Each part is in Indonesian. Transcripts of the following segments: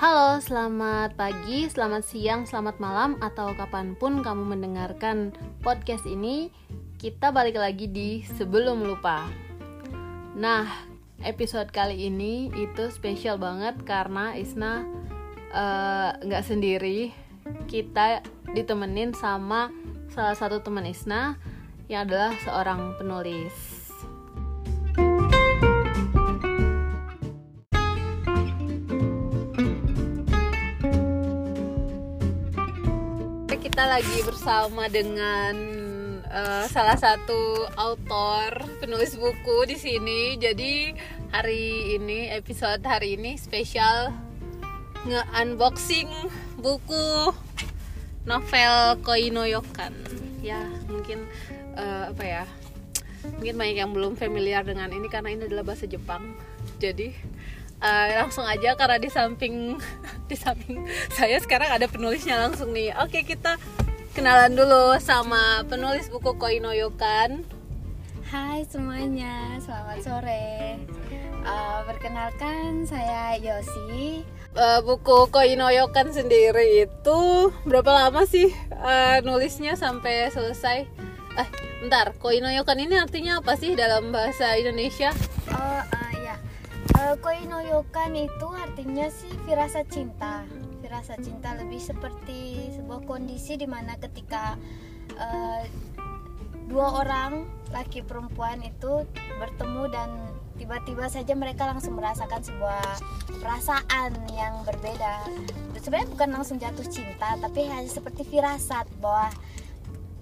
Halo, selamat pagi, selamat siang, selamat malam, atau kapan pun kamu mendengarkan podcast ini Kita balik lagi di Sebelum Lupa. Nah, episode kali ini itu spesial banget karena Isna eh, nggak uh, sendiri. Kita ditemenin sama salah satu teman Isna yang adalah seorang penulis kita lagi bersama dengan uh, salah satu autor penulis buku di sini. Jadi hari ini episode hari ini spesial nge-unboxing buku novel Koinoyokan. Ya, mungkin uh, apa ya? Mungkin banyak yang belum familiar dengan ini karena ini adalah bahasa Jepang. Jadi uh, langsung aja karena di samping di samping saya sekarang ada penulisnya langsung nih. Oke, kita kenalan dulu sama penulis buku Koinoyokan. Hai semuanya, selamat sore. Uh, perkenalkan saya Yosi. Uh, buku Koinoyokan sendiri itu berapa lama sih uh, nulisnya sampai selesai? Eh, bentar, Koinoyokan ini artinya apa sih dalam bahasa Indonesia? Oh, uh, uh, koi no yokan itu artinya sih firasat cinta. Firasat cinta lebih seperti sebuah kondisi di mana ketika uh, dua orang laki perempuan itu bertemu dan tiba-tiba saja mereka langsung merasakan sebuah perasaan yang berbeda. Sebenarnya bukan langsung jatuh cinta tapi hanya seperti firasat bahwa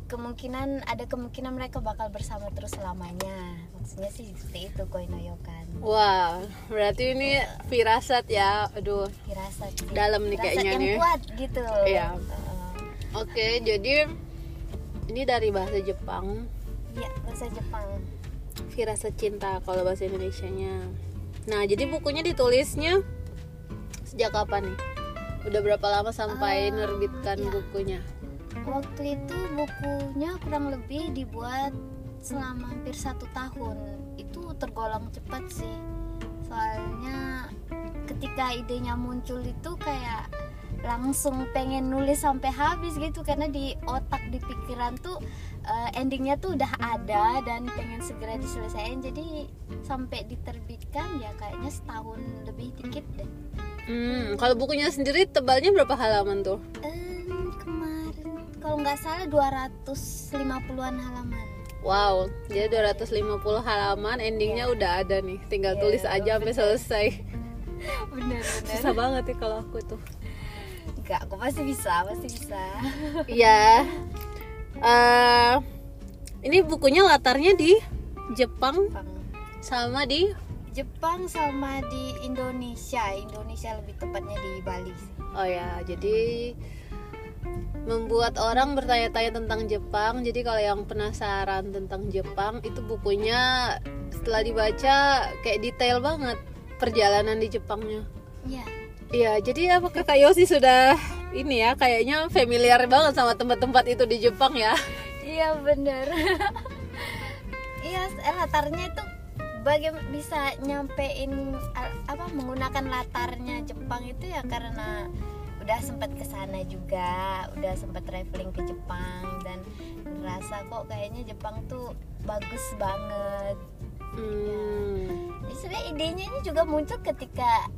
kemungkinan ada kemungkinan mereka bakal bersama terus selamanya. Maksudnya sih seperti itu koinoyokan wah berarti ini firasat ya. Aduh firasat dalam nih kayaknya yang nih kuat gitu. Iya. Uh. oke okay, jadi ini dari bahasa Jepang. Iya bahasa Jepang. Firasat cinta kalau bahasa Indonesia nya nah jadi bukunya ditulisnya sejak kapan nih? Udah berapa lama sampai uh, nerbitkan iya. bukunya waktu itu bukunya kurang lebih dibuat selama hampir satu tahun itu tergolong cepat sih soalnya ketika idenya muncul itu kayak langsung pengen nulis sampai habis gitu karena di otak di pikiran tuh uh, endingnya tuh udah ada dan pengen segera diselesaikan jadi sampai diterbitkan ya kayaknya setahun lebih dikit deh. Hmm, kalau bukunya sendiri tebalnya berapa halaman tuh? Um, kalau nggak salah 250-an halaman. Wow, jadi 250 halaman, endingnya yeah. udah ada nih. Tinggal yeah, tulis aja sampai selesai. bener, bener. Susah banget ya kalau aku tuh. Enggak, aku pasti bisa, pasti bisa. Iya. uh, ini bukunya latarnya di Jepang, Jepang sama di Jepang sama di Indonesia. Indonesia lebih tepatnya di Bali. Oh ya, jadi membuat orang bertanya-tanya tentang Jepang. Jadi kalau yang penasaran tentang Jepang itu bukunya setelah dibaca kayak detail banget perjalanan di Jepangnya. Iya. Iya, jadi apa Kak Yosi sudah ini ya kayaknya familiar banget sama tempat-tempat itu di Jepang ya. Iya bener. iya, latarnya itu bagaimana bisa nyampein apa menggunakan latarnya Jepang itu ya karena udah sempat ke sana juga udah sempat traveling ke Jepang dan ngerasa kok kayaknya Jepang tuh bagus banget hmm. ya. sebenarnya idenya ini juga muncul ketika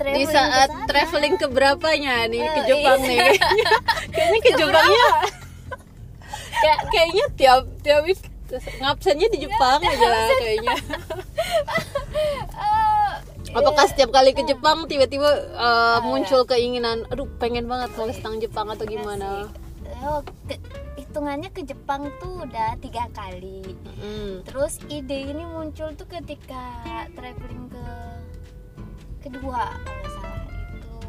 di saat ke sana. traveling ke berapanya nih uh, ke Jepang iya. nih kayaknya ke Jepangnya kayak kayaknya tiap tiap ngabsennya di Jepang aja lah kayaknya apakah setiap kali ke Jepang tiba-tiba uh, muncul keinginan aduh pengen banget nulis tentang Jepang atau gimana? oh, ke, hitungannya ke Jepang tuh udah tiga kali. Mm. terus ide ini muncul tuh ketika traveling ke kedua kalau salah itu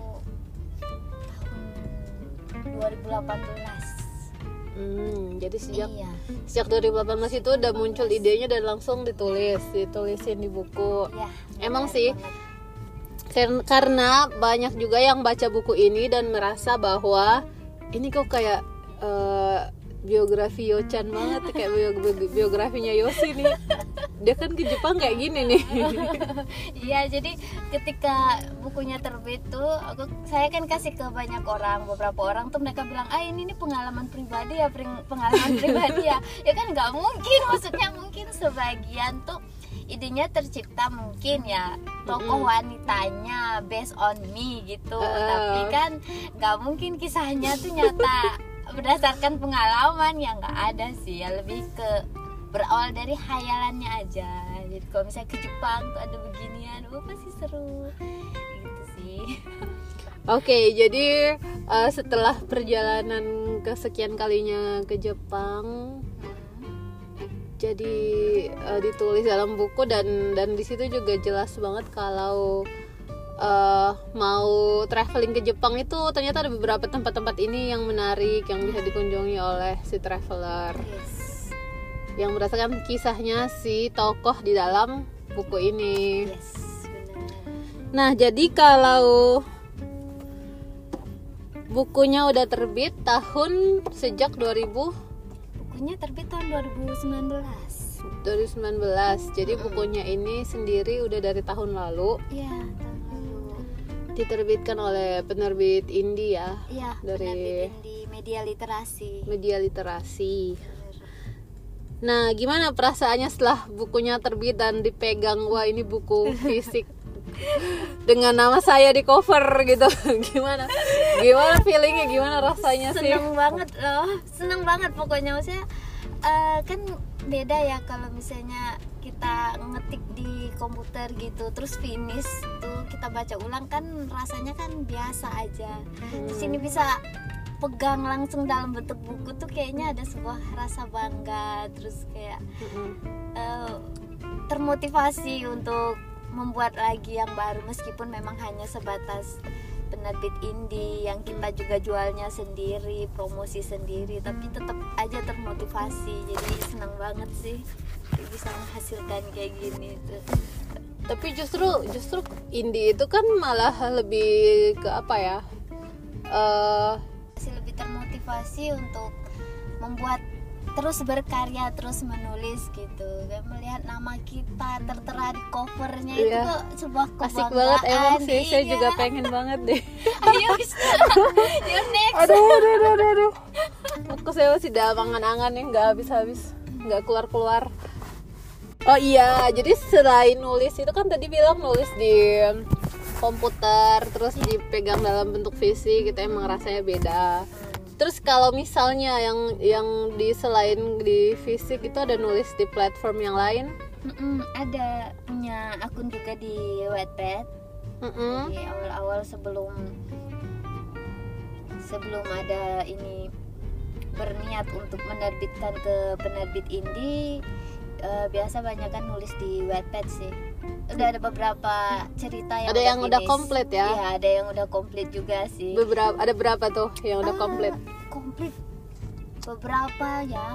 tahun 2018 Hmm, jadi sejak iya. sejak 2018 itu udah muncul idenya dan langsung ditulis, ditulisin di buku. Iya, Emang sih karena banyak juga yang baca buku ini dan merasa bahwa ini kok kayak uh, biografi Yochan banget kayak biografinya Yosi nih. Dia kan ke Jepang kayak gini nih. Iya, jadi ketika bukunya terbit tuh, aku saya kan kasih ke banyak orang, beberapa orang tuh mereka bilang, ah ini nih pengalaman pribadi ya, peng- pengalaman pribadi ya. Ya kan nggak mungkin, maksudnya mungkin sebagian tuh idenya tercipta mungkin ya tokoh wanitanya based on me gitu, Uh. tapi kan nggak mungkin kisahnya tuh nyata berdasarkan pengalaman ya nggak ada sih. Ya lebih ke berawal dari hayalannya aja. Jadi kalau misalnya ke Jepang tuh ada beginian oh pasti seru. Gitu sih. Oke, jadi eh, setelah perjalanan kesekian kalinya ke Jepang, jadi eh, ditulis dalam buku dan dan di situ juga jelas banget kalau eh, mau traveling ke Jepang itu ternyata ada beberapa tempat-tempat ini yang menarik yang bisa dikunjungi oleh si traveler. Yes. Yang berdasarkan kisahnya si tokoh di dalam buku ini. yes benar. Nah, jadi kalau bukunya udah terbit tahun sejak 2000 bukunya terbit tahun 2019 2019. Jadi bukunya ini sendiri udah dari tahun lalu. Iya tahun lalu diterbitkan oleh penerbit India iya Dari- penerbitin di media literasi media literasi. Nah, gimana perasaannya setelah bukunya terbit dan dipegang wah ini buku fisik dengan nama saya di cover gitu. gimana? Gimana feelingnya? Gimana rasanya sih? seneng banget loh seneng banget pokoknya maksudnya eh, kan beda ya kalau misalnya kita ngetik di komputer gitu terus finish tuh kita baca ulang kan rasanya kan biasa aja. Di sini bisa pegang langsung dalam bentuk buku tuh kayaknya ada sebuah rasa bangga terus kayak eh, termotivasi untuk membuat lagi yang baru meskipun memang hanya sebatas penerbit indie yang kita juga jualnya sendiri promosi sendiri tapi tetap aja termotivasi. Jadi senang banget sih bisa menghasilkan kayak gini tuh tapi justru justru indie itu kan malah lebih ke apa ya eh masih lebih termotivasi untuk membuat terus berkarya terus menulis gitu. Dan melihat nama kita tertera di covernya itu Iya. kok sebuah asik kebanggaan. banget emang sih saya iya. juga pengen banget deh. Ayo you next. Aduh aduh aduh aduh, aku saya masih dalam angan-angan nih nggak habis habis nggak keluar keluar oh iya jadi selain nulis itu kan tadi bilang nulis di komputer terus dipegang dalam bentuk fisik kita emang rasanya beda. Terus kalau misalnya yang yang di selain di fisik itu ada nulis di platform yang lain? Mm-mm, ada. Punya akun juga di Wattpad. Mm-mm. di awal-awal sebelum sebelum ada ini berniat untuk menerbitkan ke penerbit indie eh, biasa banyak kan nulis di Wattpad sih udah ada beberapa cerita yang Ada yang udah finish. komplit ya? Iya, ada yang udah komplit juga sih beberapa ada berapa tuh yang udah Ah, komplit komplit beberapa ya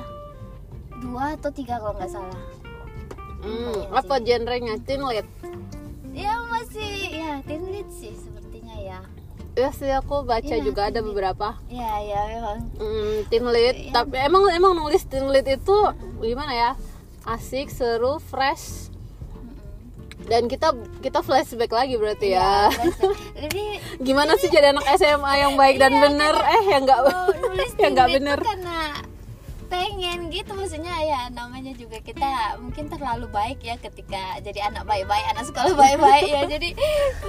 dua atau tiga kalau nggak salah Hmm, lumayan apa genrenya teen lit? ya masih ya teen lead sih sepertinya ya Ya sih aku baca Iya, juga ada beberapa. ya ya memang Hmm, teen lit. Iya. Tapi emang emang nulis teen lit itu gimana ya? Asik, seru, fresh. Dan kita kita flashback lagi berarti ya. jadi Gimana sih jadi anak SMA yang baik dan bener? Eh yang enggak oh, yang enggak bener. karena pengen gitu maksudnya ya namanya juga kita mungkin terlalu baik ya ketika jadi anak baik-baik anak sekolah baik-baik ya jadi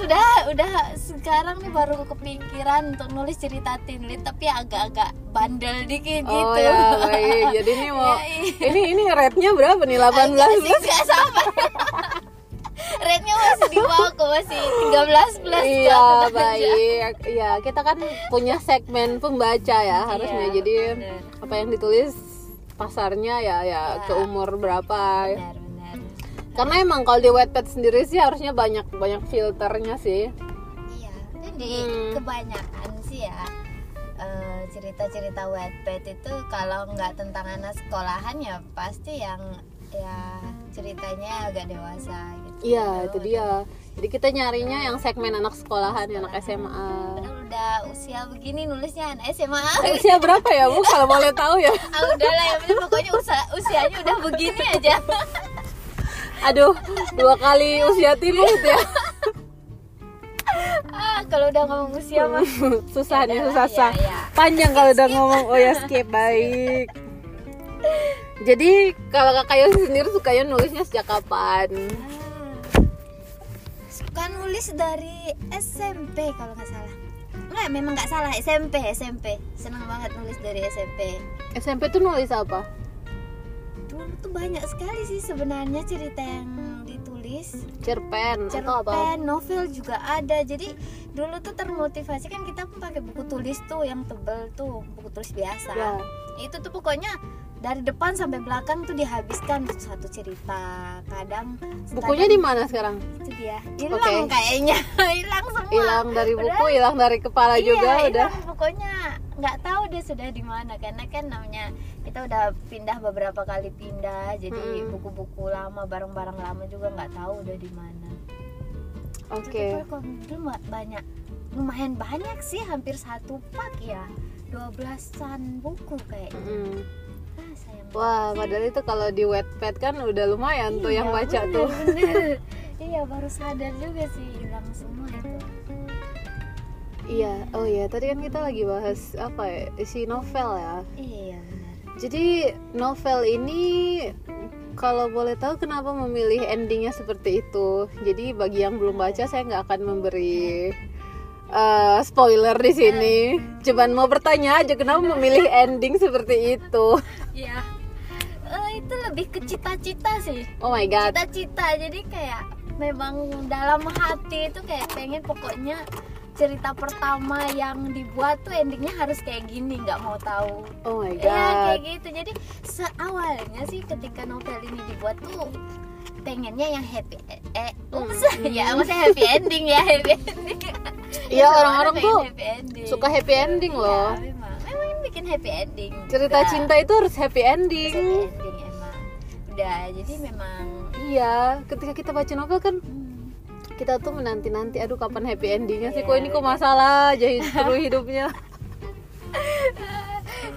udah udah sekarang nih baru kepikiran untuk nulis cerita lead tapi agak-agak bandel dikit Oh gitu ya, baik. Jadi ini mau Iya, iya. ini ini rate-nya berapa nih? 18 Enggak sih, enggak sama Rate-nya masih di bawah kok masih 13 plus Iya baik, iya kita kan punya segmen pembaca ya harusnya. Iya, Jadi bener. apa yang ditulis pasarnya ya ya Iya. ke umur berapa. Benar, benar. Karena emang kalau di Wattpad sendiri sih harusnya banyak banyak filternya sih. Iya, jadi Hmm. kebanyakan sih ya eh, cerita-cerita Wattpad itu kalau nggak tentang anak sekolahan ya pasti yang ya ceritanya agak dewasa gitu. Iya itu dia. Jadi kita nyarinya yang segmen anak sekolahan, anak SMA. Padahal udah usia begini nulisnya anak SMA. Usia berapa ya bu? Kalau boleh tahu ya. ah udah lah ya bener, pokoknya usia, usianya udah begini aja. aduh dua kali usia timur ya ah kalau udah ngomong usia mah susah nih Ya susah udahlah, susah ya, ya. panjang kalau udah ngomong oh ya skip baik jadi kalau kakak Yosi sendiri sukanya nulisnya sejak kapan? Ah. suka nulis dari SMP kalau nggak salah. Nggak memang nggak salah. SMP SMP senang banget nulis dari SMP SMP tuh nulis apa? Dulu tuh banyak sekali sih sebenarnya cerita yang ditulis. Cerpen atau apa? Cerpen novel juga ada. Jadi dulu tuh termotivasi. Kan kita pun pakai buku tulis tuh yang tebel tuh buku tulis biasa. Ya. itu tuh pokoknya dari depan sampai belakang tuh dihabiskan satu cerita. Kadang bukunya di mana sekarang? Itu dia. Hilang Oke. kayaknya. Hilang semua. Hilang dari buku Udah. hilang dari kepala Iya, juga udah. hilang pokoknya. Nggak tahu dia sudah di mana karena kan namanya kita udah pindah beberapa kali pindah jadi Mm-mm. buku-buku lama barang-barang lama juga nggak tahu udah di mana. Oke. dulu ma- banyak lumayan banyak sih hampir satu pak ya. 12-an buku kayaknya. Mm. Ah, wah padahal itu kalau di Wattpad kan udah lumayan tuh yang Iya, baca bener, tuh bener. iya baru sadar juga sih hilang semua itu iya oh iya tadi kan kita lagi bahas apa ya isi novel ya iya benar Jadi novel ini kalau boleh tahu kenapa memilih endingnya seperti itu. Jadi bagi yang belum baca saya nggak akan memberi eh, spoiler di sini. Cuman mau bertanya aja kenapa memilih ending seperti itu. Iya. Eh, itu lebih ke cita-cita sih. Oh my god. Cita-cita. Jadi kayak memang dalam hati itu kayak pengen pokoknya cerita pertama yang dibuat tuh endingnya harus kayak gini, nggak mau tahu. Oh my Iya kayak god. gitu. Jadi seawalnya sih ketika novel ini dibuat tuh pengennya yang happy eh, eh ups, ya maksudnya happy ending ya happy ending. Iya, orang-orang tuh happy. Suka happy ending Iya, loh. memang. Memang ini bikin happy ending. Cerita cinta itu harus happy ending. Happy ending emang. Udah, jadi memang Iya, ketika kita baca novel kan hmm, kita tuh menanti-nanti aduh kapan happy endingnya sih Iya, kok ini kok masalah aja terus hidupnya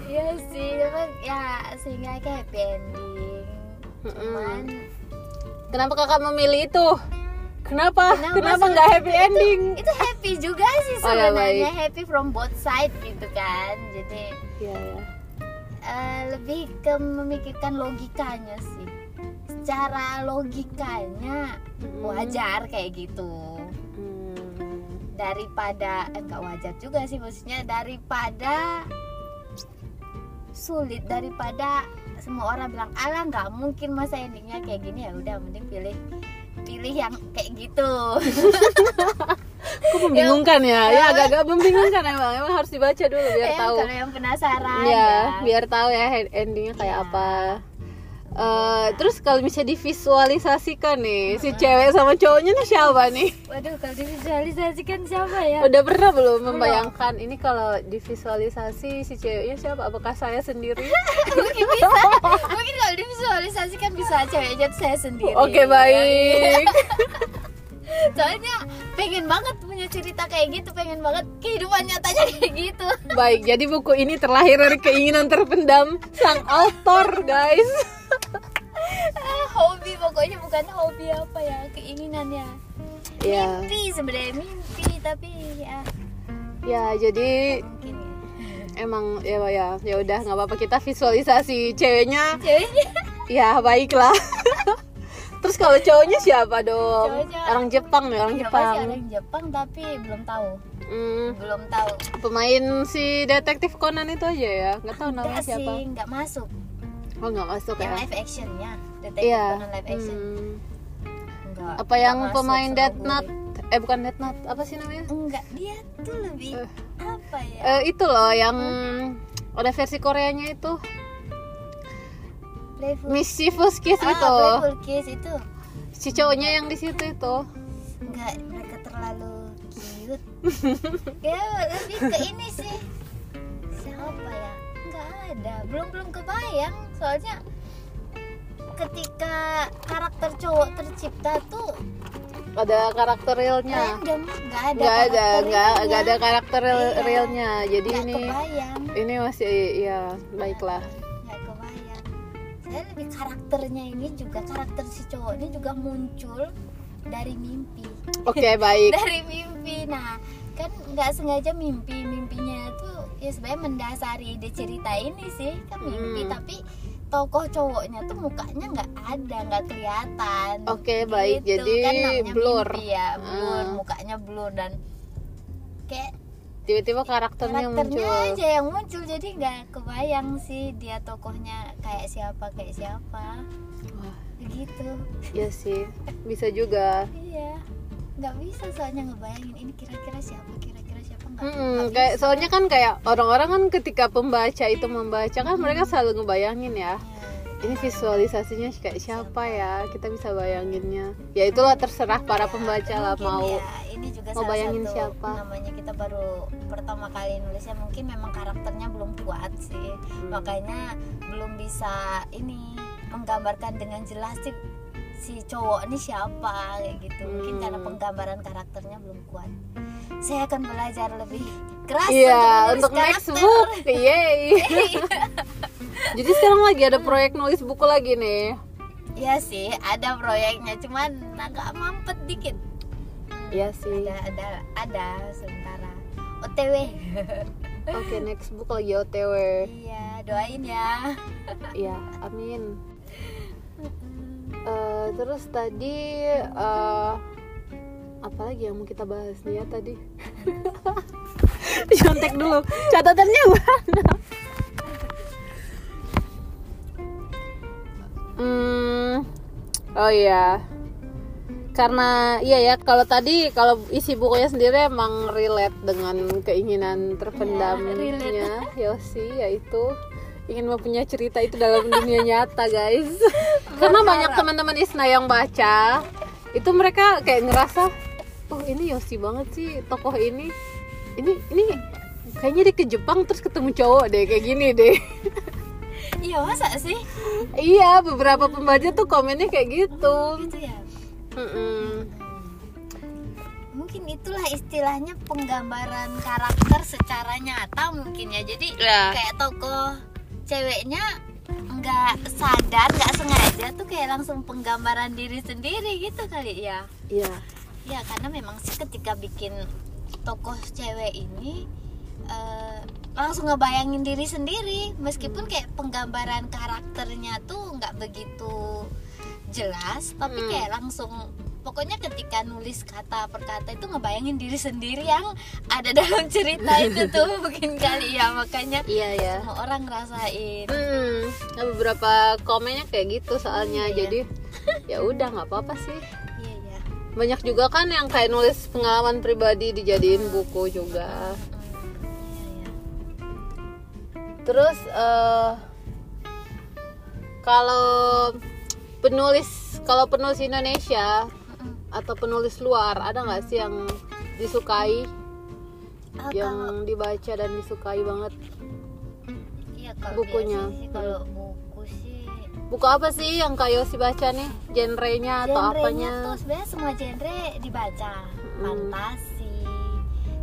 Iya sih, memang ya sehingga kayak happy ending. Cuman Kenapa kakak memilih itu? Kenapa? Kenapa nggak happy ending? itu happy juga sih Oh, ya, sebenarnya baik. happy from both side gitu kan. Jadi Iya ya. eh, lebih ke memikirkan logikanya sih. Secara logikanya wajar kayak gitu. Hmm. daripada eh, enggak wajar juga sih maksudnya daripada sulit daripada semua orang bilang alah nggak mungkin masa endingnya kayak gini ya udah mending pilih pilih yang kayak gitu Kok membingungkan ya? Ya agak-agak membingungkan emang. Emang harus dibaca dulu biar Ya, tahu. kalau yang penasaran Ya, ya, biar tahu ya endingnya kayak Iya. apa. Eh, terus kalau misalnya divisualisasikan nih si cewek sama cowoknya nih siapa nih? waduh kalau divisualisasikan siapa ya Udah pernah belum membayangkan ini kalau divisualisasi si ceweknya siapa? Apakah saya sendiri? mungkin bisa mungkin kalau divisualisasikan bisa ceweknya saya sendiri Oke baik. soalnya pengen banget punya cerita kayak gitu pengen banget kehidupan nyatanya kayak gitu Baik, jadi buku ini terlahir dari keinginan terpendam sang author, guys. Pokoknya bukan hobi apa ya keinginannya Ya, mimpi sebenarnya mimpi tapi ya ya jadi mungkin ya emang ya ya ya udah nggak apa-apa kita visualisasi ceweknya. ceweknya Ya baiklah. Terus kalau cowoknya siapa dong? Cowoknya- Orang Jepang ya, orang ya Jepang. orang Jepang tapi belum tahu Hmm, belum tahu pemain si detektif Conan itu aja ya, nggak tahu namanya siapa. sih nggak masuk Oh nggak masuk yang ya? live actionnya detektif Iya. Conan live action Hmm. enggak Apa yang enggak pemain gue. Note? Eh bukan Death Note, apa sih namanya? enggak dia tuh lebih Eh. apa ya Eh, itu loh yang ada versi Koreanya itu playful Mischievous Kiss ah, itu. playful kiss itu Si cowoknya yang di situ itu. enggak mereka terlalu cute ya lebih ke ini sih siapa ya nggak ada belum belum kebayang soalnya ketika karakter cowok tercipta tuh Ada karakter realnya. nggak ada Nggak ada, nggak ada karakter real- Iya. realnya. Jadi ini kebayang ini masih ya baiklah. nggak kebayang saya lebih karakternya ini juga karakter si cowok ini juga muncul dari mimpi Oke, baik. dari mimpi nah kan nggak sengaja mimpi mimpinya tuh ya sebenarnya mendasari ide cerita ini sih kan mimpi Hmm. tapi tokoh cowoknya tuh mukanya nggak ada nggak kelihatan Oke, baik. Gitu, Jadi kan blur. mimpi ya blur Ah. mukanya blur dan kayak Tiba-tiba karakternya, karakternya muncul. aja yang muncul jadi nggak kebayang sih dia tokohnya kayak siapa kayak siapa Wah, begitu iya sih. Bisa juga. iya nggak bisa soalnya ngebayangin ini kira-kira siapa kira-kira nggak kayak soalnya kan kayak orang-orang kan ketika pembaca itu membaca kan mereka selalu ngebayangin ya. Ini visualisasinya kayak siapa ya? Kita bisa bayanginnya. Ya itulah terserah para pembaca lah mau. ya, ini juga mau bayangin satu siapa. namanya kita baru pertama kali nulisnya mungkin memang karakternya belum kuat sih Hmm. makanya belum bisa ini menggambarkan dengan jelas sih si cowok ini siapa kayak gitu mungkin Hmm. karena penggambaran karakternya belum kuat saya akan belajar lebih keras Iya, untuk untuk next book. Yeay. Jadi sekarang lagi ada proyek nulis buku lagi nih. Iya sih ada proyeknya cuman agak mampet dikit Iya sih. ada ada ada sementara OTW Oke, next book lagi OTW. iya doain ya Iya, amin. Eh, terus tadi eh, apa lagi yang mau kita bahas nih ya tadi? Contek dulu. Catatannya mana? Hmm, oh iya. Karena iya ya, kalau tadi kalau isi bukunya sendiri emang relate dengan keinginan terpendamnya Yosi yaitu ingin mempunyai cerita itu dalam dunia nyata, guys. Karena banyak teman-teman Isna yang baca, itu mereka kayak ngerasa, oh ini Yosi banget sih tokoh ini. Ini ini kayaknya dia ke Jepang terus ketemu cowok deh kayak gini deh. iya masa sih iya, beberapa pembaca tuh komennya kayak gitu. gitu ya Mm-mm. mungkin itulah istilahnya penggambaran karakter secara nyata mungkin ya jadi Ya. kayak tokoh ceweknya nggak sadar nggak sengaja tuh kayak langsung penggambaran diri sendiri gitu kali ya Iya. ya karena memang sih ketika bikin tokoh cewek ini eh, langsung ngebayangin diri sendiri meskipun kayak penggambaran karakternya tuh nggak begitu jelas tapi Hmm. kayak langsung pokoknya ketika nulis kata per kata itu ngebayangin diri sendiri yang ada dalam cerita itu tuh mungkin kali ya makanya Iya ya. semua orang ngerasain Hmm, nah, beberapa komennya kayak gitu soalnya Iya. jadi ya udah nggak apa-apa sih. iya ya Banyak juga kan yang kayak nulis pengalaman pribadi dijadiin buku juga. iya ya Terus eh kalau penulis kalau penulis Indonesia atau penulis luar ada nggak sih yang disukai, Ah, kalau- yang dibaca dan disukai banget? iya kalau bukunya. sih kalau buku sih Buku apa sih yang kayo si baca nih? Genrenya atau Genrenya apanya? tuh sebenarnya semua genre dibaca fantasi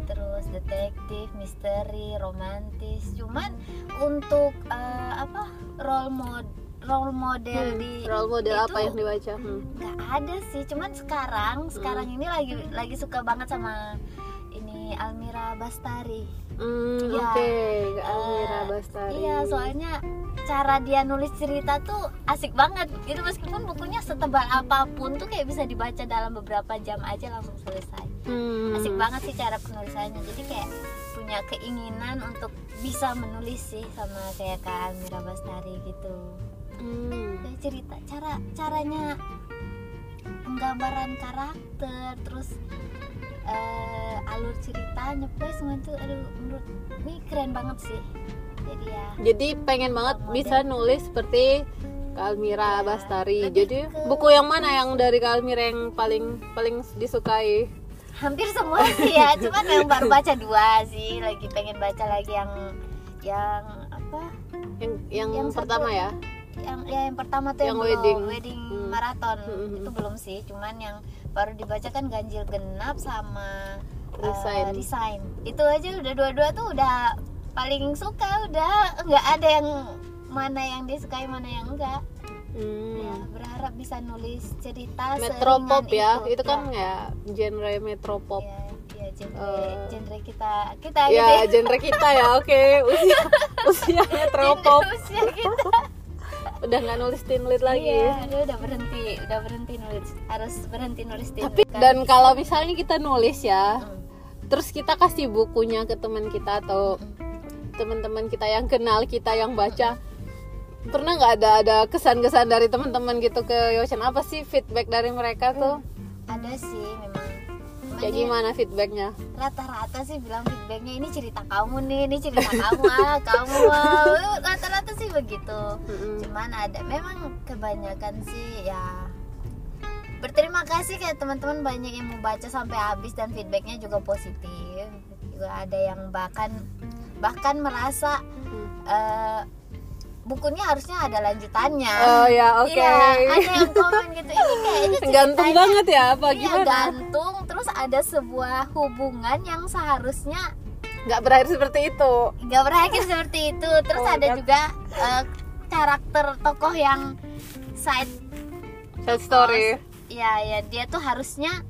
terus detektif misteri romantis cuman untuk eh, apa role mod role model Hmm, di role model itu apa yang dibaca? Hmm. nggak ada sih cuman sekarang sekarang ini lagi lagi suka banget sama ini Almira Bastari Hmm, Iya. oke, Kak Almira Eh, Bastari. Iya, soalnya cara dia nulis cerita tuh asik banget. Itu meskipun bukunya setebal apa pun tuh kayak bisa dibaca dalam beberapa jam aja langsung selesai. Hmm. Asik banget sih cara penulisannya. Jadi kayak punya keinginan untuk bisa menulis sih sama kayak Kak Almira Bastari gitu. Hmm. Kayak cerita cara caranya penggambaran karakter terus eh, alur ceritanya pokoknya semua itu aduh menurut ini keren banget sih jadi ya Jadi pengen banget Model. bisa nulis seperti Kak Almira Iya, Bastari. Jadi ke- buku yang mana yang dari Kak Almira yang paling paling disukai? hampir semua sih ya cuman yang baru baca dua sih lagi pengen baca lagi yang yang apa Yang yang, Yang satu- pertama ya? Yang ya yang pertama tuh yang, Yang belum, wedding. wedding Hmm. maraton Hmm, hmm, itu hmm. belum sih cuman yang baru dibaca kan ganjil genap sama eh, Resign. resign itu aja udah dua-dua tuh udah paling suka udah nggak ada yang mana yang disukai mana yang enggak Hmm. ya berharap bisa nulis cerita Metropop ya, itu, kan ya genre metropop. ya, ya genre, Eh. genre kita kita Ya, gitu ya. genre kita ya, oke. Usia usia metropop. Usia kita Udah nggak nulis teen lit lagi. iya dia udah berhenti udah berhenti nulis harus berhenti nulis teen Tapi kan. dan kalau misalnya kita nulis ya, Hmm. terus kita kasih bukunya ke teman kita atau teman-teman kita yang kenal kita yang baca pernah nggak ada ada kesan-kesan dari teman-teman gitu ke Yosan apa sih feedback dari mereka tuh ada sih memang kayak gimana feedbacknya rata-rata sih bilang feedbacknya ini cerita kamu nih ini cerita kamu ah kamu rata-rata sih begitu Mm-mm. cuman ada memang kebanyakan sih ya berterima kasih kayak teman-teman banyak yang mau baca sampai habis dan feedbacknya juga positif juga ada yang bahkan bahkan merasa Hmm. eh, bukunya harusnya ada lanjutannya. Oh ya oke. Iya, ada yang komen gitu ini kayaknya gantung banget ya apa Iya, gimana? gantung terus ada sebuah hubungan yang seharusnya nggak berakhir seperti itu. Nggak berakhir seperti itu. Terus Oh, ada God. juga eh, karakter tokoh yang side sad story. Ya ya dia tuh harusnya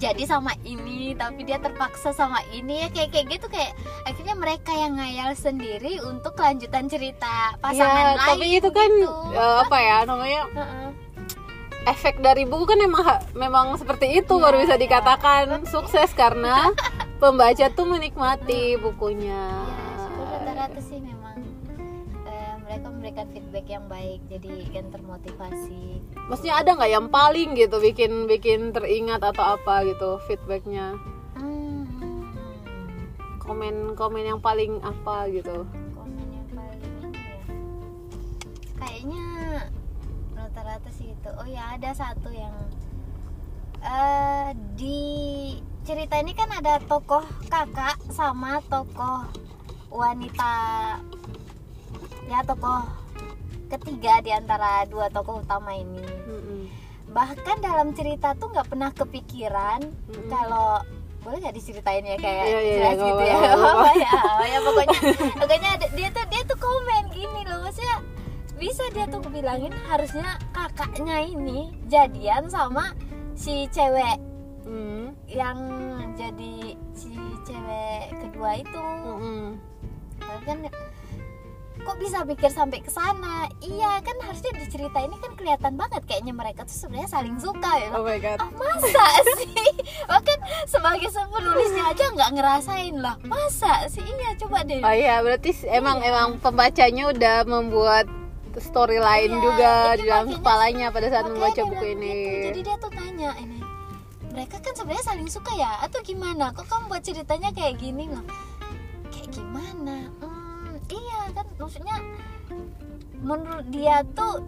jadi sama ini tapi dia terpaksa sama ini ya kayak kayak gitu kayak akhirnya mereka yang ngayal sendiri untuk kelanjutan cerita ya, pasangan lain tapi itu kan gitu. eh, apa ya namanya Heeh. efek dari buku kan memang memang seperti itu Iya, baru bisa iya. dikatakan sukses karena pembaca tuh menikmati bukunya. Ya, syukur rata-rata sih memang mereka memberikan feedback yang baik jadi kan termotivasi Maksudnya ada nggak yang paling gitu bikin bikin teringat atau apa gitu feedbacknya? Hmm, Komen-komen yang paling apa gitu? komen yang paling ya kayaknya rata-rata sih itu oh ya ada satu yang eh di cerita ini kan ada tokoh kakak sama tokoh wanita ya tokoh ketiga di antara dua tokoh utama ini Mm-mm. bahkan dalam cerita tuh nggak pernah kepikiran Mm-mm. kalau boleh nggak diceritain ya kayak Iya, iya, jelas nggak gitu ya apa ya oh ya pokoknya pokoknya dia tuh dia tuh komen gini loh maksudnya bisa dia tuh bilangin harusnya kakaknya ini jadian sama si cewek Mm. yang jadi si cewek kedua itu. Tapi kan kok bisa pikir sampai ke sana? Iya kan harusnya di cerita ini kan kelihatan banget kayaknya mereka tuh sebenarnya saling suka ya. Oh my god. ah masa sih? Bahkan sebagai penulisnya aja nggak ngerasain lah. Masa sih? Iya coba deh. Oh iya, berarti emang emang pembacanya udah membuat storyline Iya, juga ini di dalam kepalanya pada saat membaca buku ini. gitu. jadi dia tuh tanya ini mereka kan sebenarnya saling suka ya? Atau gimana? Kok kamu buat ceritanya kayak gini loh? Kayak gimana? Hmm, iya kan maksudnya menurut dia tuh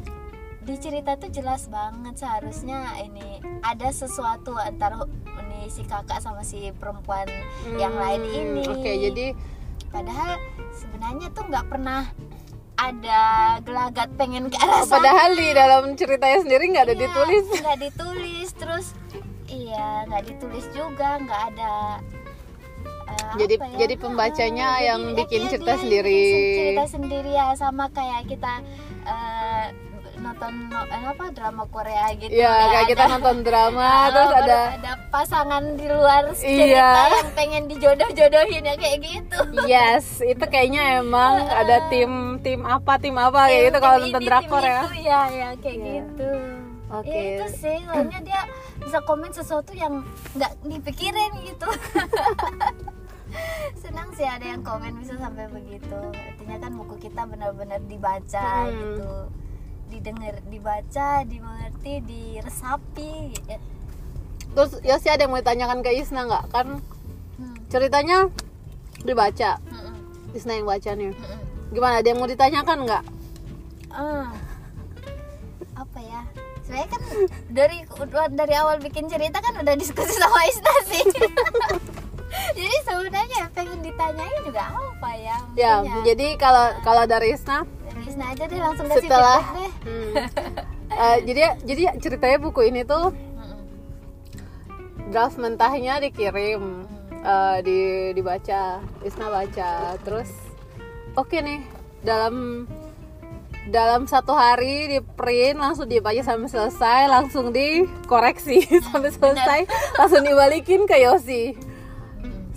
di cerita tuh jelas banget seharusnya ini ada sesuatu antara ini si kakak sama si perempuan yang lain Hmm, ini Oke, jadi padahal sebenarnya tuh nggak pernah ada gelagat pengen ke arah oh, sana padahal di dalam ceritanya sendiri nggak ada Iya, ditulis. nggak ditulis terus iya nggak ditulis juga nggak ada eh, Jadi- ya? jadi pembacanya Ah, yang jadi, bikin iya, cerita sendiri. cerita sendiri ya sama kayak kita eh, nonton no- eh, apa drama Korea gitu Iya, ya, kayak kita ada- nonton drama Ah, terus baru ada ada pasangan di luar cerita Iya. yang pengen dijodoh-jodohin ya kayak gitu yes, itu kayaknya emang ada tim tim apa tim apa kayak gitu Tim kalau nonton drakor ya. itu, ya ya kayak Iya. gitu Oke. ya itu sih soalnya dia bisa komen sesuatu yang nggak dipikirin gitu senang sih ada yang komen bisa sampai begitu artinya kan buku kita benar-benar Hmm. dibaca gitu didengar dibaca dimengerti diresapi ya. Terus Yosi ada yang mau ditanyakan ke Isna nggak? Kan Hmm, ceritanya dibaca, hmm, Isna yang baca nih. hmm, hmm. Gimana? Ada yang mau ditanyakan nggak? Ah. apa ya sebenarnya kan dari dari awal bikin cerita kan udah diskusi sama Isna sih jadi sebenarnya yang pengen ditanyain juga apa ya? Ya, jadi kalau kalau dari Isna? Dari Isna aja deh langsung kasih setelah deh. Hmm, eh, jadi jadi ceritanya buku ini tuh draft mentahnya dikirim eh, di dibaca Isna baca. Terus oke nih dalam dalam satu hari di print langsung dibaca sampai selesai langsung dikoreksi sampai selesai langsung dibalikin ke Yosi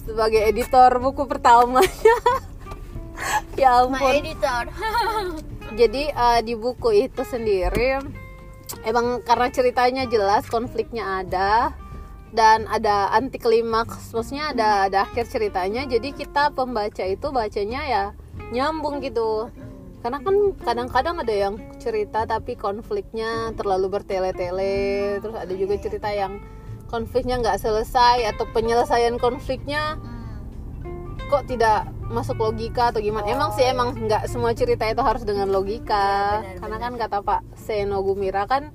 sebagai editor buku pertamanya ya ampun. editor. jadi eh, di buku itu sendiri emang karena ceritanya jelas konfliknya ada dan ada anti klimaks maksudnya ada ada akhir ceritanya jadi kita pembaca itu bacanya ya nyambung gitu. Karena kan kadang-kadang ada yang cerita tapi konfliknya terlalu bertele-tele terus ada juga cerita yang konfliknya nggak selesai atau penyelesaian konfliknya Hmm. kok tidak masuk logika atau gimana? Emang sih emang nggak semua cerita itu harus dengan logika. Iya, benar, karena kan kata Pak Seno Gumira kan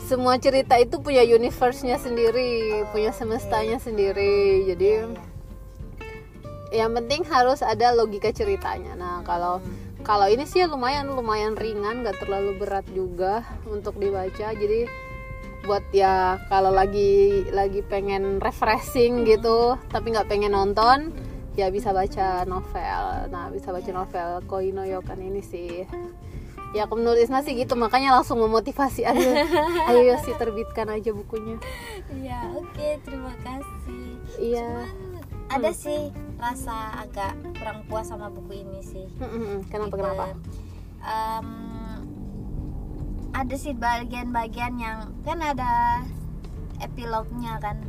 semua cerita itu punya universe-nya sendiri punya semestanya sendiri. Jadi yang penting harus ada logika ceritanya. Nah kalau kalau ini sih lumayan lumayan ringan nggak terlalu berat juga untuk dibaca. Jadi buat ya kalau lagi lagi pengen refreshing gitu tapi nggak pengen nonton ya bisa baca novel. Nah bisa baca novel Koino Yokan ini sih. Ya aku menulisnya sih gitu makanya langsung memotivasi. Ayo ayo sih terbitkan aja bukunya. Iya, oke, terima kasih. iya. Cuman ada sih rasa agak kurang puas sama buku ini sih. kenapa Gitu. kenapa? Em, ada sih bagian-bagian yang kan ada epilognya kan.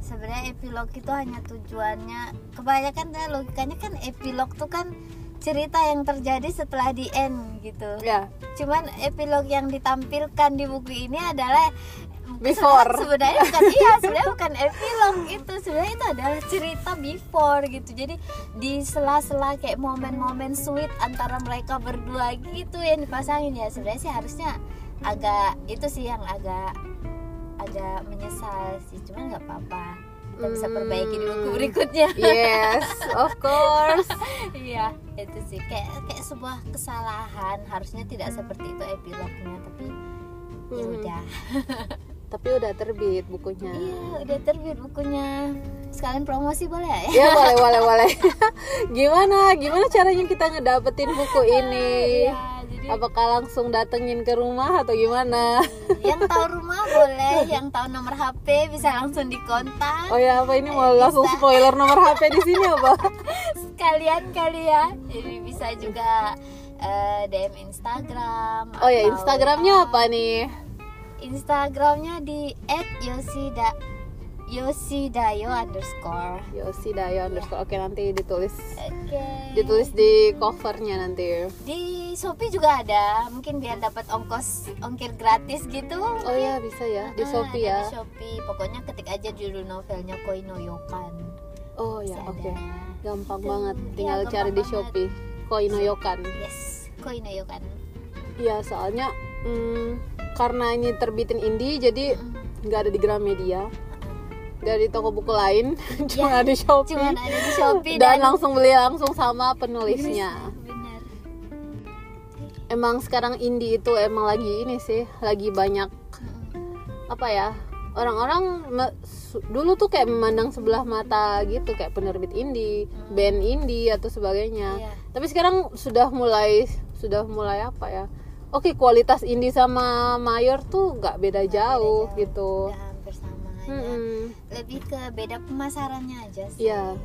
Sebenarnya epilog itu hanya tujuannya kebanyakan kan logikanya kan epilog tuh kan cerita yang terjadi setelah di end gitu. ya Cuman epilog yang ditampilkan di buku ini adalah Before. sebenarnya bukan iya sebenarnya bukan epilog itu. Sebenarnya itu adalah cerita before gitu. Jadi di sela-sela kayak momen-momen sweet antara mereka berdua gitu yang dipasangin ya. Sebenarnya sih harusnya agak itu sih yang agak agak menyesal sih. Cuman nggak apa-apa. Kita bisa perbaiki di buku Hmm. berikutnya. Yes of course. Iya itu sih. Kayak kayak sebuah kesalahan. Harusnya tidak seperti itu epilognya tapi ya Hmm. udah tapi udah terbit bukunya. Iya udah terbit bukunya. Sekalian promosi boleh ya? Ya boleh boleh boleh. Gimana? Gimana caranya kita ngedapetin buku ini? Iya, jadi apakah langsung datengin ke rumah atau gimana? Yang tahu rumah boleh yang tahu nomor HP bisa langsung dikontak. Oh ya apa ini mau langsung spoiler nomor HP di sini apa? Sekalian kali ya. Jadi bisa juga eh, DM Instagram oh ya Instagramnya apa nih Instagramnya di @yosida yosidayo underscore. Yosi Dayo underscore. Oke nanti ditulis. Oke. Ditulis di covernya nanti. Di Shopee juga ada. Mungkin biar dapat ongkos ongkir gratis gitu. Oh ya bisa ya. Di Ah, Shopee ya. di Shopee. Pokoknya ketik aja judul novelnya Koino Yokan oh ya oke. ada. gampang Tuh, banget. iya, tinggal gampang cari di banget. Shopee. Koinoyokan. Yes Koino Yokan Iya soalnya mm, karena ini terbitin indie jadi nggak ada di Gramedia. Di toko buku lain cuma ada di Shopee. cuman ada di Shopee dan, dan, langsung beli langsung sama penulisnya. Benar. Emang sekarang indie itu emang lagi ini sih lagi banyak apa ya orang-orang dulu tuh kayak memandang sebelah mata gitu kayak penerbit indie band indie atau sebagainya. Iya. tapi sekarang sudah mulai sudah mulai apa ya oke kualitas indie sama mayor tuh nggak beda jauh gitu. Udah hampir sama hanya Mm-mm. lebih ke beda pemasarannya aja sih. Iya,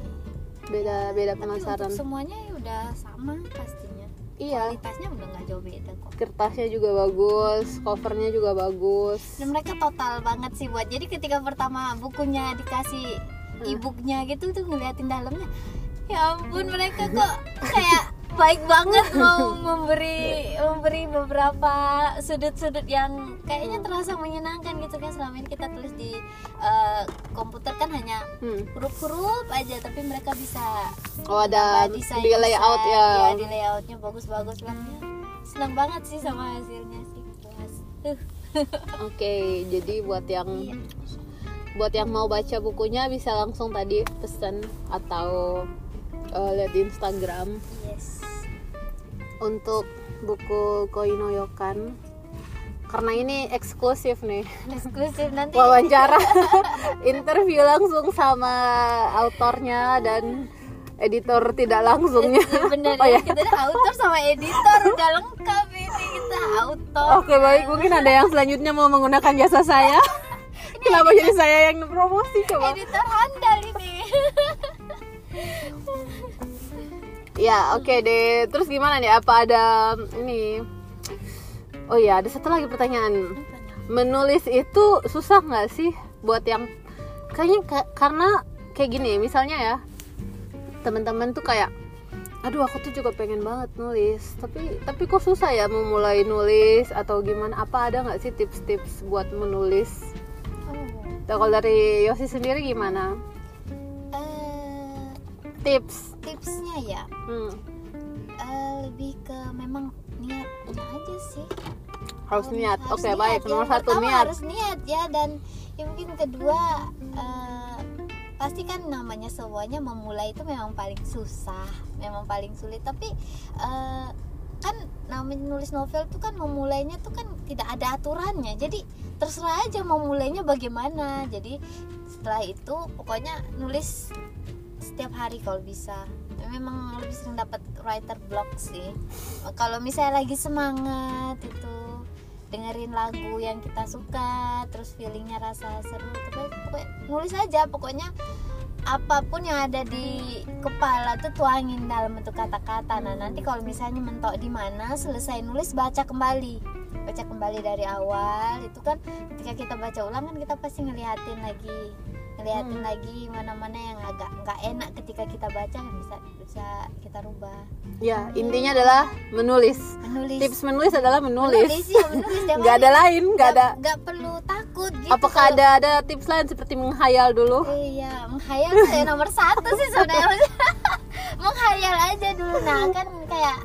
beda beda Tapi pemasaran. untuk semuanya ya udah sama pastinya. Iya. Kualitasnya udah nggak jauh beda kok. Kertasnya juga bagus covernya juga bagus. Dan mereka total banget sih buat. Jadi ketika pertama bukunya dikasih e-booknya gitu tuh ngeliatin dalamnya ya ampun mereka kok kayak baik banget mau memberi memberi beberapa sudut-sudut yang kayaknya terasa menyenangkan gitu kan selama ini kita tulis di eh, komputer kan hanya Hmm. huruf-huruf aja tapi mereka bisa oh ada desain- di layout desain, ya ya di layoutnya bagus-bagus banget senang banget sih sama hasilnya sih puas Uh. oke jadi buat yang Iya. buat yang mau baca bukunya bisa langsung tadi pesan atau eh, lihat di Instagram yes untuk buku Koinoyokan. Karena ini eksklusif nih. Eksklusif nanti. Wawancara. Interview langsung sama autornya dan editor tidak langsungnya. Bener oh ya kita ada autor sama editor. Udah lengkap ini. Kita autor. Oke baik. Mungkin ada yang selanjutnya mau menggunakan jasa saya. Kenapa jadi saya yang promosi coba? Editor handal ini ya oke deh. Terus gimana nih? Apa ada ini? Oh ya ada satu lagi pertanyaan. Menulis itu susah nggak sih buat yang kayaknya ka- karena kayak gini misalnya ya teman-teman tuh kayak aduh aku tuh juga pengen banget nulis. Tapi tapi kok susah ya memulai nulis atau gimana? Apa ada nggak sih tips-tips buat menulis? Oh. kalau dari Yosi sendiri gimana tips. Tipsnya ya? Hmm, eh, lebih ke memang niatnya aja sih. Harus niat. oke niat. baik nomor satu niat. harus niat ya dan yang mungkin kedua eh, pasti kan namanya semuanya memulai itu memang paling susah memang paling sulit. Tapi eh, kan namanya nulis novel tuh kan memulainya tuh kan tidak ada aturannya. Jadi terserah aja mau mulainya bagaimana. Jadi setelah itu pokoknya nulis setiap hari kalau bisa. Memang lebih sering dapat writer block sih. Kalau misalnya lagi semangat itu dengerin lagu yang kita suka terus feelingnya rasa seru pokoknya nulis aja. Pokoknya apa pun yang ada di kepala tuh tuangin dalam bentuk kata-kata. Nah nanti kalau misalnya mentok di mana selesai nulis baca kembali. Baca kembali dari awal. Itu kan ketika kita baca ulang kan kita pasti ngeliatin lagi ngeliatin Hmm. lagi mana-mana yang agak nggak enak ketika kita baca bisa bisa kita rubah ya intinya adalah menulis menulis tips menulis adalah menulis, ya menulis tiap nggak ada hari. lain nggak ada nggak perlu takut gitu apakah kalau- ada ada tips lain seperti menghayal dulu Iya, menghayal tuh ya nomor satu sih sebenarnya. menghayal aja dulu, nah kan kayak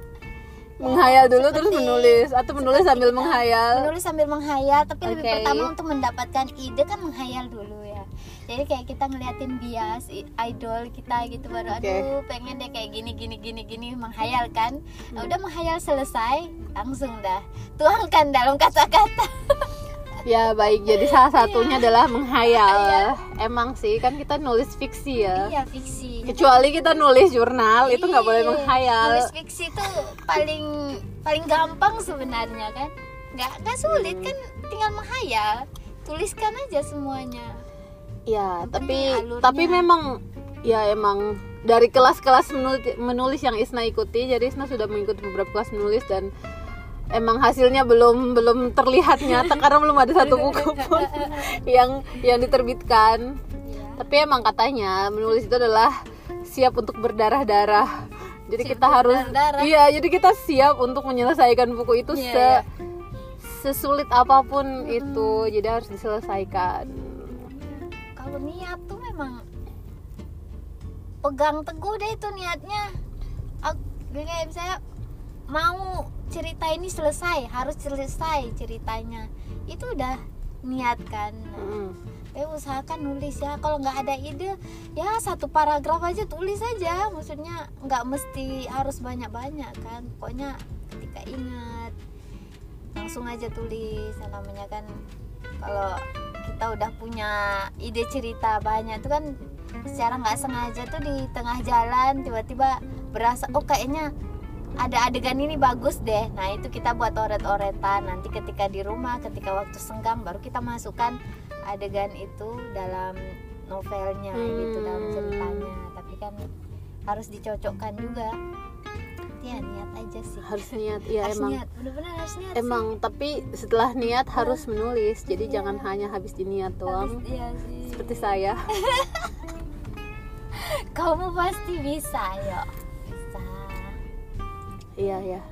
menghayal dulu terus seperti- menulis atau menulis sambil kita menghayal Menulis sambil menghayal, tapi lebih Oke. pertama untuk mendapatkan ide kan menghayal dulu ya. Jadi kayak kita ngeliatin bias idol kita gitu baru Oke. aduh pengen deh kayak gini gini gini gini menghayal kan. Hmm. Nah, udah menghayal selesai, langsung dah tuangkan dalam kata-kata. ya baik jadi salah satunya adalah menghayal Iya. emang sih kan kita nulis fiksi ya Iya, fiksi. kecuali kita nulis jurnal itu nggak boleh Iya, menghayal Nulis fiksi itu paling paling gampang sebenarnya kan. Nggak nggak sulit Hmm. kan tinggal menghayal. Tuliskan aja semuanya. Ya Yang tapi tapi memang ya emang dari kelas-kelas menulis, menulis yang Isna ikuti jadi Isna sudah mengikuti beberapa kelas menulis dan emang hasilnya belum belum terlihat nyata karena belum ada satu buku pun yang yang diterbitkan. Iya. tapi emang katanya menulis itu adalah siap untuk berdarah-darah. Jadi Siap kita harus iya jadi kita siap untuk menyelesaikan buku itu Iya, se iya. sesulit apa pun itu. Jadi harus diselesaikan Kalau niat tuh memang pegang teguh deh itu niatnya. Aku kayak misalnya mau cerita ini selesai, harus selesai ceritanya. Itu udah niat kan. Mm. tapi usahakan nulis ya kalau nggak ada ide ya satu paragraf aja tulis aja maksudnya nggak mesti harus banyak-banyak kan pokoknya ketika ingat langsung aja tulis namanya kan kalau kita udah punya ide cerita banyak. Itu kan secara nggak sengaja tuh di tengah jalan tiba-tiba berasa oh kayaknya ada adegan ini bagus deh. Nah itu kita buat oret-oretan. Nanti ketika di rumah ketika waktu senggang baru kita masukkan adegan itu dalam novelnya gitu dalam Hmm. ceritanya tapi kan harus dicocokkan juga ya niat aja sih. Harus niat iya harus emang. niat bener-bener harus niat emang tapi setelah niat harus menulis jadi jangan hanya habis diniat sih. doang. Harus- iya sih. Seperti saya. Kamu pasti bisa yo. Bisa. Iya ya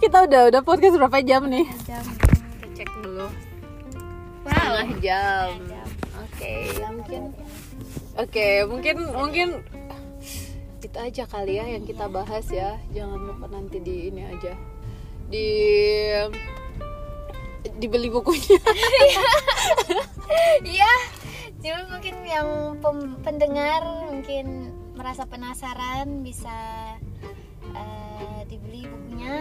kita udah udah podcast berapa jam nih? Jam? Kita cek dulu. Setengah jam. Jam. oke Ya, mungkin mungkin. Oke mungkin mungkin itu aja kali ya yang kita bahas ya. Jangan lupa nanti di ini aja. Di dibeli bukunya. Iya, jadi mungkin yang pendengar mungkin merasa penasaran bisa eh, dibeli bukunya.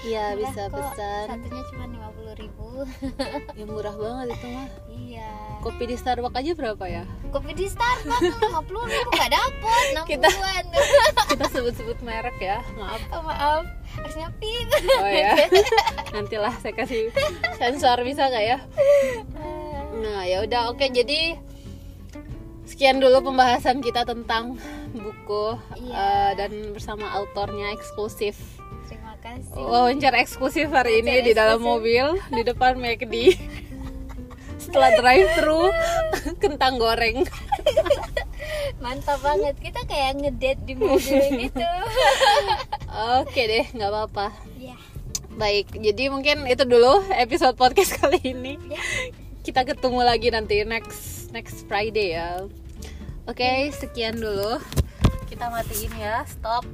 Iya bisa kok. pesan. Satunya cuma lima puluh ribu. Ya murah banget itu mah. iya. Kopi di Starbucks aja berapa ya? Kopi di Starbucks lima puluh ribu nggak dapet enam Kita-. Kita sebut-sebut merek ya. Maaf. oh, maaf, harusnya pin. Oh ya. Nantilah saya kasih sensor bisa nggak ya? Nah, ya udah oke jadi sekian dulu pembahasan kita tentang buku Iya. eh, dan bersama autornya eksklusif. Terima kasih. Wawancara eksklusif hari ini Wawancara di dalam eksklusif. mobil di depan McD. Setelah drive thru kentang goreng. Mantap banget. Kita kayak ngedate di mobil gitu. Oke deh, nggak apa-apa. Iya. Baik, jadi mungkin itu dulu episode podcast kali ini. Ya. Kita ketemu lagi nanti next next Friday ya. Oke, sekian dulu. Kita matiin ya, stop.